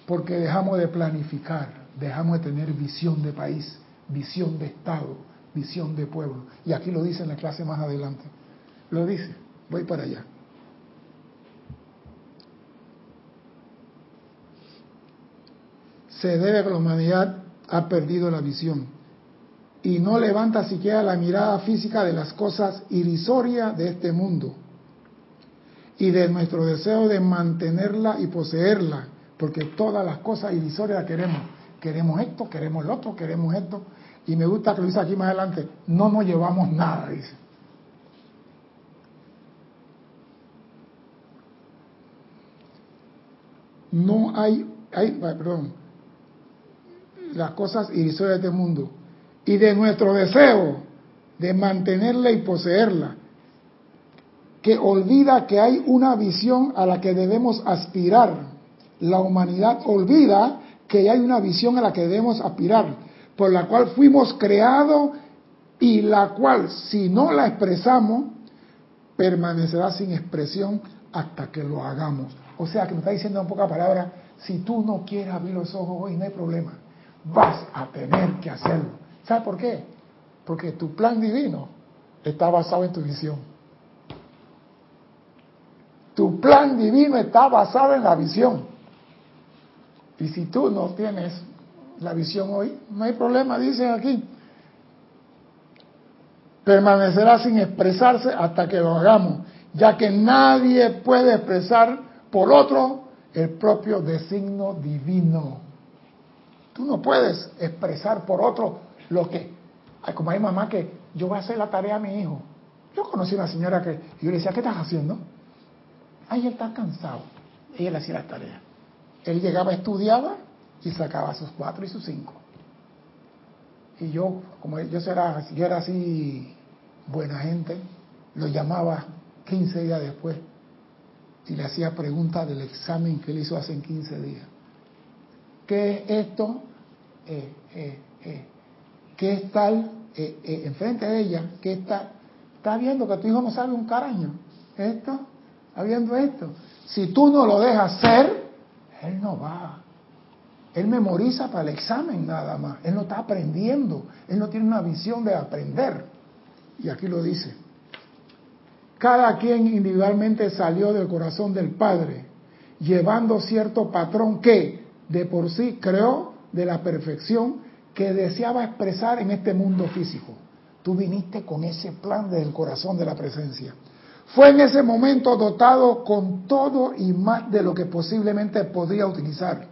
Porque dejamos de planificar dejamos de tener visión de país, visión de Estado, visión de pueblo. Y aquí lo dice en la clase más adelante. Lo dice, voy para allá. Se debe que la humanidad ha perdido la visión y no levanta siquiera la mirada física de las cosas irrisorias de este mundo y de nuestro deseo de mantenerla y poseerla, porque todas las cosas irrisorias las queremos queremos esto, queremos lo otro, queremos esto. Y me gusta que lo dice aquí más adelante, no nos llevamos nada, dice. No hay, hay perdón, las cosas irrisorias de este mundo. Y de nuestro deseo de mantenerla y poseerla, que olvida que hay una visión a la que debemos aspirar. La humanidad olvida que hay una visión a la que debemos aspirar, por la cual fuimos creados y la cual, si no la expresamos, permanecerá sin expresión hasta que lo hagamos. O sea, que me está diciendo en pocas palabras, si tú no quieres abrir los ojos hoy, no hay problema. Vas a tener que hacerlo. ¿Sabes por qué? Porque tu plan divino está basado en tu visión. Tu plan divino está basado en la visión. Y si tú no tienes la visión hoy, no hay problema, dicen aquí. Permanecerá sin expresarse hasta que lo hagamos, ya que nadie puede expresar por otro el propio designio divino. Tú no puedes expresar por otro lo que, como hay mamá que yo voy a hacer la tarea a mi hijo. Yo conocí una señora que yo le decía, ¿qué estás haciendo? Ay, él está cansado. Ella le hacía la tarea. Él llegaba, estudiaba y sacaba sus cuatro y sus cinco. Y yo, como yo era, yo era así buena gente, lo llamaba 15 días después y le hacía preguntas del examen que él hizo hace 15 días. ¿Qué es esto? Eh, eh, eh, ¿Qué es tal? enfrente de ella, ¿qué está? Está viendo que tu hijo no sabe un caraño. ¿Esto? ¿Está viendo esto? Si tú no lo dejas ser, Él no va. Él memoriza para el examen nada más. Él no está aprendiendo. Él no tiene una visión de aprender. Y aquí lo dice. Cada quien individualmente salió del corazón del Padre, llevando cierto patrón que de por sí creó de la perfección que deseaba expresar en este mundo físico. Tú viniste con ese plan del corazón de la presencia. Fue en ese momento dotado con todo y más de lo que posiblemente podría utilizar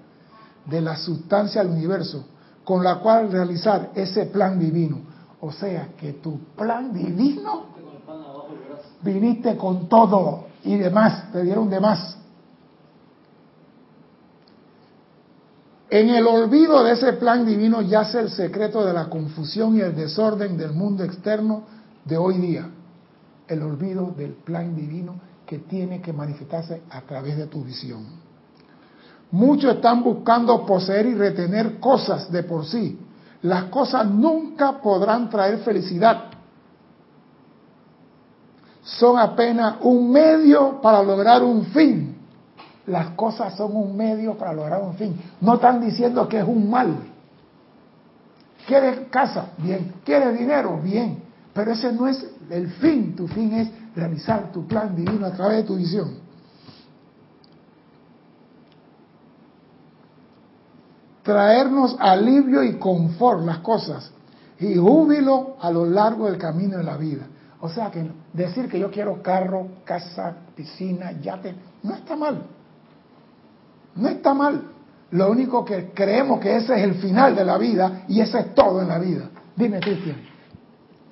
de la sustancia del universo, con la cual realizar ese plan divino. O sea que tu plan divino viniste con todo y demás, te dieron de más. En el olvido de ese plan divino yace el secreto de la confusión y el desorden del mundo externo de hoy día. El olvido del plan divino que tiene que manifestarse a través de tu visión. Muchos están buscando poseer y retener cosas de por sí. Las cosas nunca podrán traer felicidad. Son apenas un medio para lograr un fin las cosas son un medio para lograr un fin. No están diciendo que es un mal. ¿Quieres casa? Bien. ¿Quieres dinero? Bien. Pero ese no es el fin. Tu fin es realizar tu plan divino a través de tu visión. Traernos alivio y confort las cosas y júbilo a lo largo del camino de la vida. O sea que decir que yo quiero carro, casa, piscina, yate, no está mal. No está mal. Lo único que creemos que ese es el final de la vida y ese es todo en la vida. Dime, Cristian.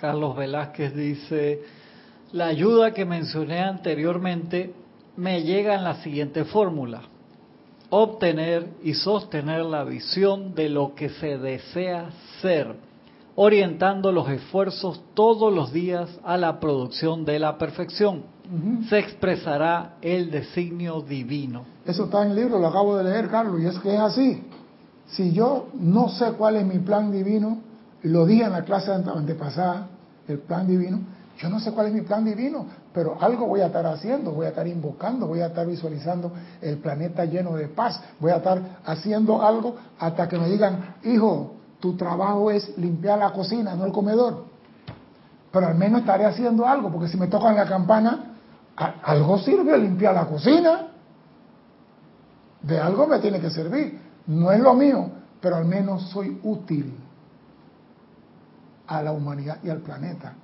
Carlos Velázquez dice, la ayuda que mencioné anteriormente me llega en la siguiente fórmula. Obtener y sostener la visión de lo que se desea ser, orientando los esfuerzos todos los días a la producción de la perfección se expresará el designio divino. Eso está en el libro, lo acabo de leer, Carlos, y es que es así. Si yo no sé cuál es mi plan divino, lo dije en la clase antepasada, el plan divino, yo no sé cuál es mi plan divino, pero algo voy a estar haciendo, voy a estar invocando, voy a estar visualizando el planeta lleno de paz, voy a estar haciendo algo hasta que me digan, hijo, tu trabajo es limpiar la cocina, no el comedor. Pero al menos estaré haciendo algo, porque si me tocan la campana, algo sirve limpiar la cocina. De algo me tiene que servir. No es lo mío, pero al menos soy útil a la humanidad y al planeta.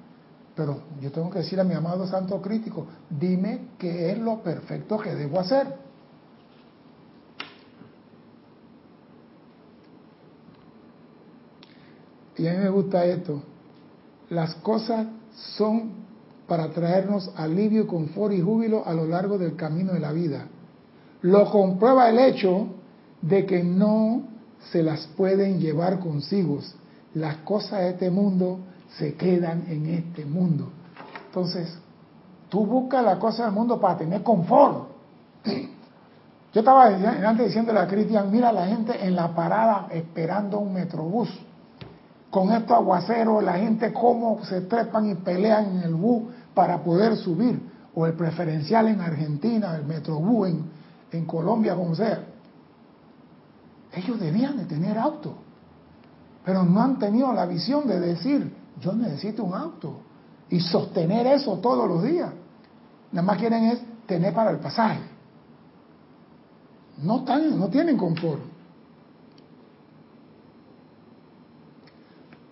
Pero yo tengo que decir a mi amado santo crítico, dime qué es lo perfecto que debo hacer. Y a mí me gusta esto. Las cosas son para traernos alivio, confort y júbilo a lo largo del camino de la vida. Lo comprueba el hecho de que no se las pueden llevar consigo. Las cosas de este mundo se quedan en este mundo. Entonces, tú buscas las cosas del mundo para tener confort. *clears throat* Yo estaba antes diciendo a Cristian, mira la gente en la parada esperando un metrobús. Con estos aguaceros, la gente cómo se trepan y pelean en el bus para poder subir, o el preferencial en Argentina, el Metrobús en, en Colombia, como sea. Ellos debían de tener auto, pero no han tenido la visión de decir, yo necesito un auto, y sostener eso todos los días. Nada más quieren es tener para el pasaje. No, están, no tienen confort.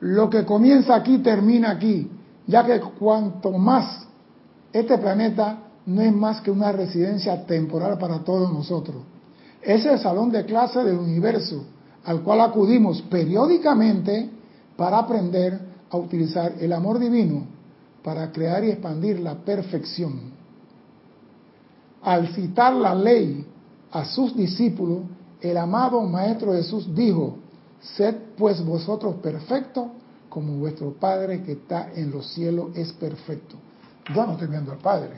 Lo que comienza aquí termina aquí ya que cuanto más este planeta no es más que una residencia temporal para todos nosotros. Es el salón de clase del universo al cual acudimos periódicamente para aprender a utilizar el amor divino para crear y expandir la perfección. Al citar la ley a sus discípulos, el amado Maestro Jesús dijo, sed pues vosotros perfectos como vuestro Padre que está en los cielos es perfecto. Yo no estoy viendo al Padre,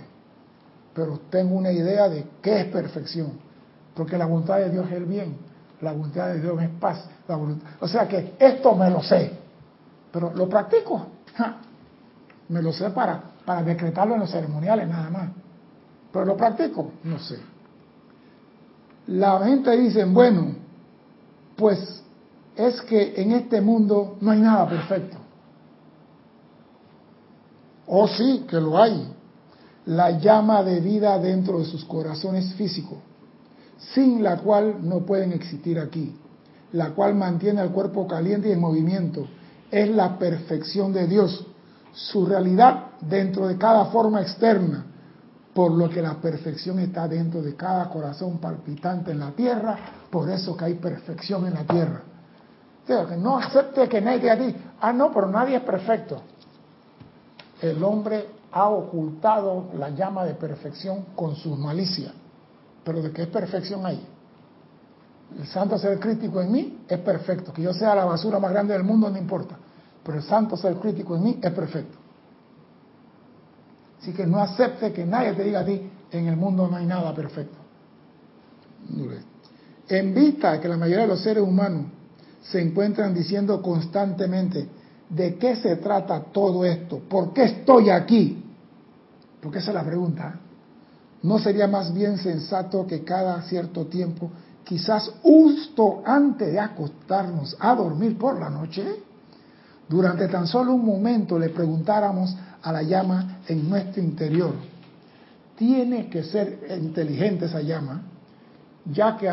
pero tengo una idea de qué es perfección, porque la voluntad de Dios es el bien, la voluntad de Dios es paz. o sea que esto me lo sé, pero lo practico. Me lo sé para, para decretarlo en los ceremoniales nada más, pero lo practico, no sé. La gente dice, bueno, pues es que en este mundo no hay nada perfecto. Oh sí, que lo hay. La llama de vida dentro de sus corazones físicos, sin la cual no pueden existir aquí, la cual mantiene al cuerpo caliente y en movimiento. Es la perfección de Dios, su realidad dentro de cada forma externa, por lo que la perfección está dentro de cada corazón palpitante en la tierra, por eso que hay perfección en la tierra. que no acepte que nadie a ti, ah no, pero nadie es perfecto el hombre ha ocultado la llama de perfección con su malicia. Pero ¿de qué perfección hay? El santo ser crítico en mí es perfecto. Que yo sea la basura más grande del mundo no importa. Pero el santo ser crítico en mí es perfecto. Así que no acepte que nadie te diga a ti, en el mundo no hay nada perfecto. En vista que la mayoría de los seres humanos se encuentran diciendo constantemente, ¿De qué se trata todo esto? ¿Por qué estoy aquí? Porque esa es la pregunta. ¿No sería más bien sensato que cada cierto tiempo, quizás justo antes de acostarnos a dormir por la noche, durante tan solo un momento le preguntáramos a la llama en nuestro interior, tiene que ser inteligente esa llama, ya que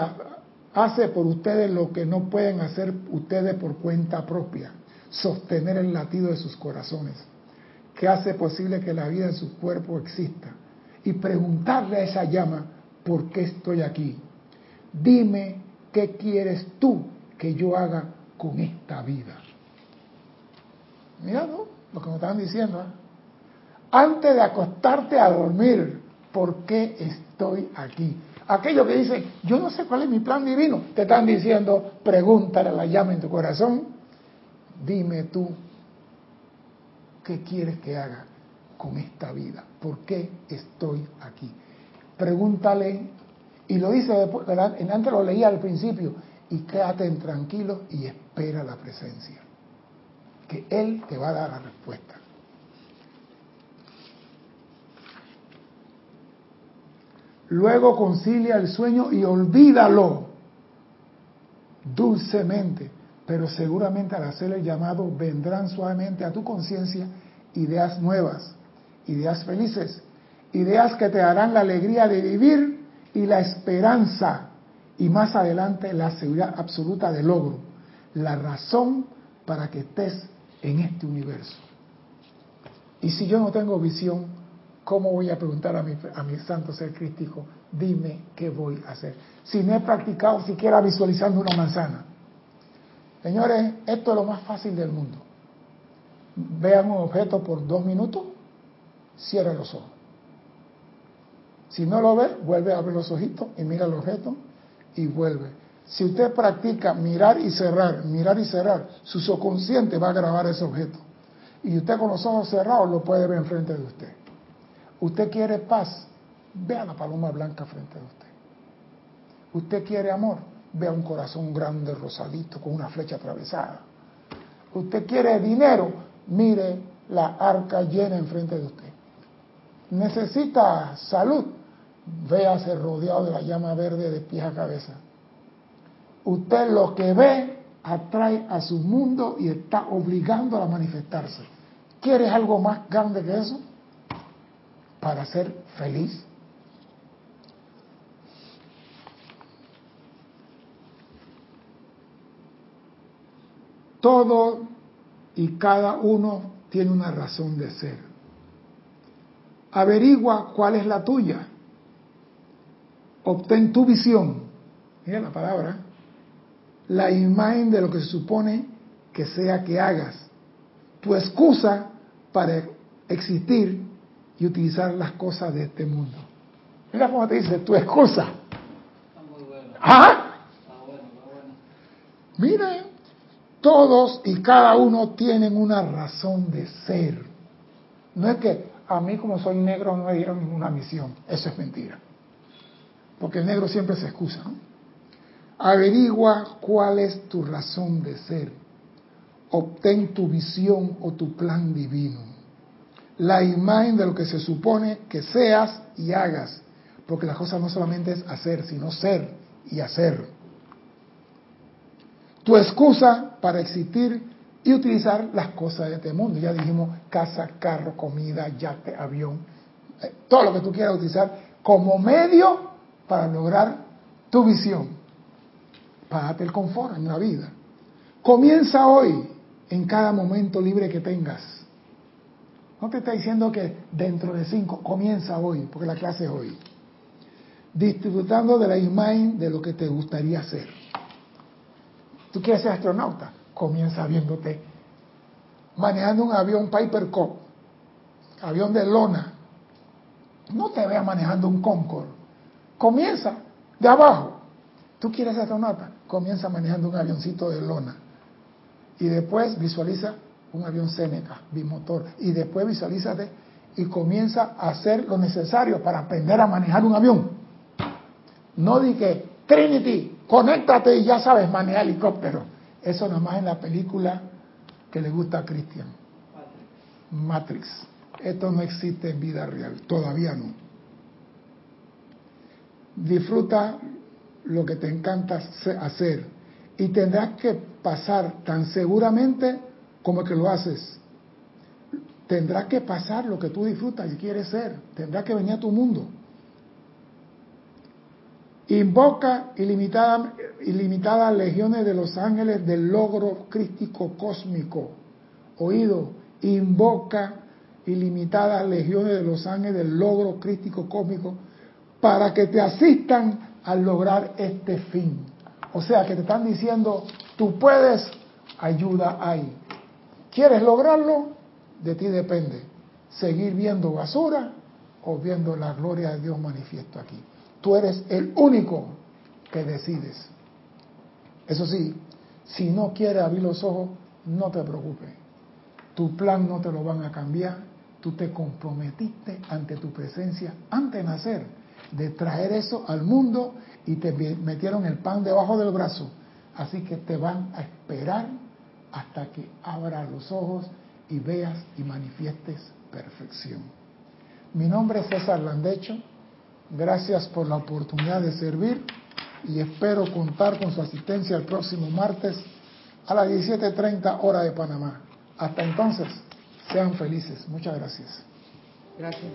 hace por ustedes lo que no pueden hacer ustedes por cuenta propia sostener el latido de sus corazones, que hace posible que la vida en su cuerpo exista, y preguntarle a esa llama, ¿por qué estoy aquí? Dime qué quieres tú que yo haga con esta vida. Mira, ¿no? Lo que me estaban diciendo. ¿eh? Antes de acostarte a dormir, ¿por qué estoy aquí? Aquello que dice, yo no sé cuál es mi plan divino, te están diciendo, pregúntale a la llama en tu corazón dime tú, ¿qué quieres que haga con esta vida? ¿Por qué estoy aquí? Pregúntale, y lo dice después, antes lo leía al principio, y quédate tranquilo y espera la presencia, que Él te va a dar la respuesta. Luego concilia el sueño y olvídalo dulcemente pero seguramente al hacer el llamado vendrán suavemente a tu conciencia ideas nuevas, ideas felices, ideas que te darán la alegría de vivir y la esperanza y más adelante la seguridad absoluta de logro, la razón para que estés en este universo. Y si yo no tengo visión, ¿cómo voy a preguntar a mi, a mi santo ser crístico, dime qué voy a hacer? Si no he practicado siquiera visualizando una manzana. Señores, esto es lo más fácil del mundo. Vean un objeto por dos minutos, cierra los ojos. Si no lo ve, vuelve a abrir los ojitos y mira el objeto y vuelve. Si usted practica mirar y cerrar, mirar y cerrar, su subconsciente va a grabar ese objeto. Y usted con los ojos cerrados lo puede ver enfrente de usted. Usted quiere paz, vea la paloma blanca frente de usted. Usted quiere amor, vea un corazón grande, rosadito, con una flecha atravesada. Usted quiere dinero, mire la arca llena enfrente de usted. Necesita salud, véase rodeado de la llama verde de pies a cabeza. Usted lo que ve atrae a su mundo y está obligando a manifestarse. ¿Quieres algo más grande que eso? Para ser feliz, Todo y cada uno tiene una razón de ser. Averigua cuál es la tuya. Obtén tu visión. Mira la palabra. La imagen de lo que se supone que sea que hagas. Tu excusa para existir y utilizar las cosas de este mundo. Mira cómo te dice, tu excusa. Está muy bueno. ¿Ah? Está bueno, está bueno. Mira, todos y cada uno tienen una razón de ser. No es que a mí como soy negro no me dieron ninguna misión. Eso es mentira. Porque el negro siempre se excusa. Averigua cuál es tu razón de ser. Obtén tu visión o tu plan divino. La imagen de lo que se supone que seas y hagas. Porque la cosa no solamente es hacer, sino ser y hacer. Tu excusa para existir y utilizar las cosas de este mundo. Ya dijimos casa, carro, comida, yate, avión, eh, todo lo que tú quieras utilizar como medio para lograr tu visión. Págate el confort en la vida. Comienza hoy en cada momento libre que tengas. No te está diciendo que dentro de cinco, comienza hoy, porque la clase es hoy. Disfrutando de la imagen de lo que te gustaría hacer. Tú quieres ser astronauta, comienza viéndote manejando un avión Piper Cop, avión de lona. No te veas manejando un Concorde. Comienza de abajo. Tú quieres ser astronauta, comienza manejando un avioncito de lona. Y después visualiza un avión Seneca, bimotor. Y después visualízate y comienza a hacer lo necesario para aprender a manejar un avión. No di que, Trinity, conéctate y ya sabes manejar helicóptero. Eso nomás en la película que le gusta a Cristian. Matrix. Esto no existe en vida real, todavía no. Disfruta lo que te encanta hacer y tendrás que pasar tan seguramente como que lo haces. Tendrás que pasar lo que tú disfrutas y quieres ser. Tendrás que venir a tu mundo. Invoca ilimitada, ilimitadas legiones de los ángeles del logro crístico cósmico. Oído, invoca ilimitadas legiones de los ángeles del logro crístico cósmico para que te asistan a lograr este fin. O sea que te están diciendo, tú puedes, ayuda ahí. ¿Quieres lograrlo? De ti depende. Seguir viendo basura o viendo la gloria de Dios manifiesto aquí. Tú eres el único que decides. Eso sí, si no quieres abrir los ojos, no te preocupes. Tu plan no te lo van a cambiar. Tú te comprometiste ante tu presencia antes de nacer de traer eso al mundo y te metieron el pan debajo del brazo. Así que te van a esperar hasta que abras los ojos y veas y manifiestes perfección. Mi nombre es César Landecho. Gracias por la oportunidad de servir y espero contar con su asistencia el próximo martes a las 17.30 hora de Panamá. Hasta entonces, sean felices. Muchas gracias. Gracias.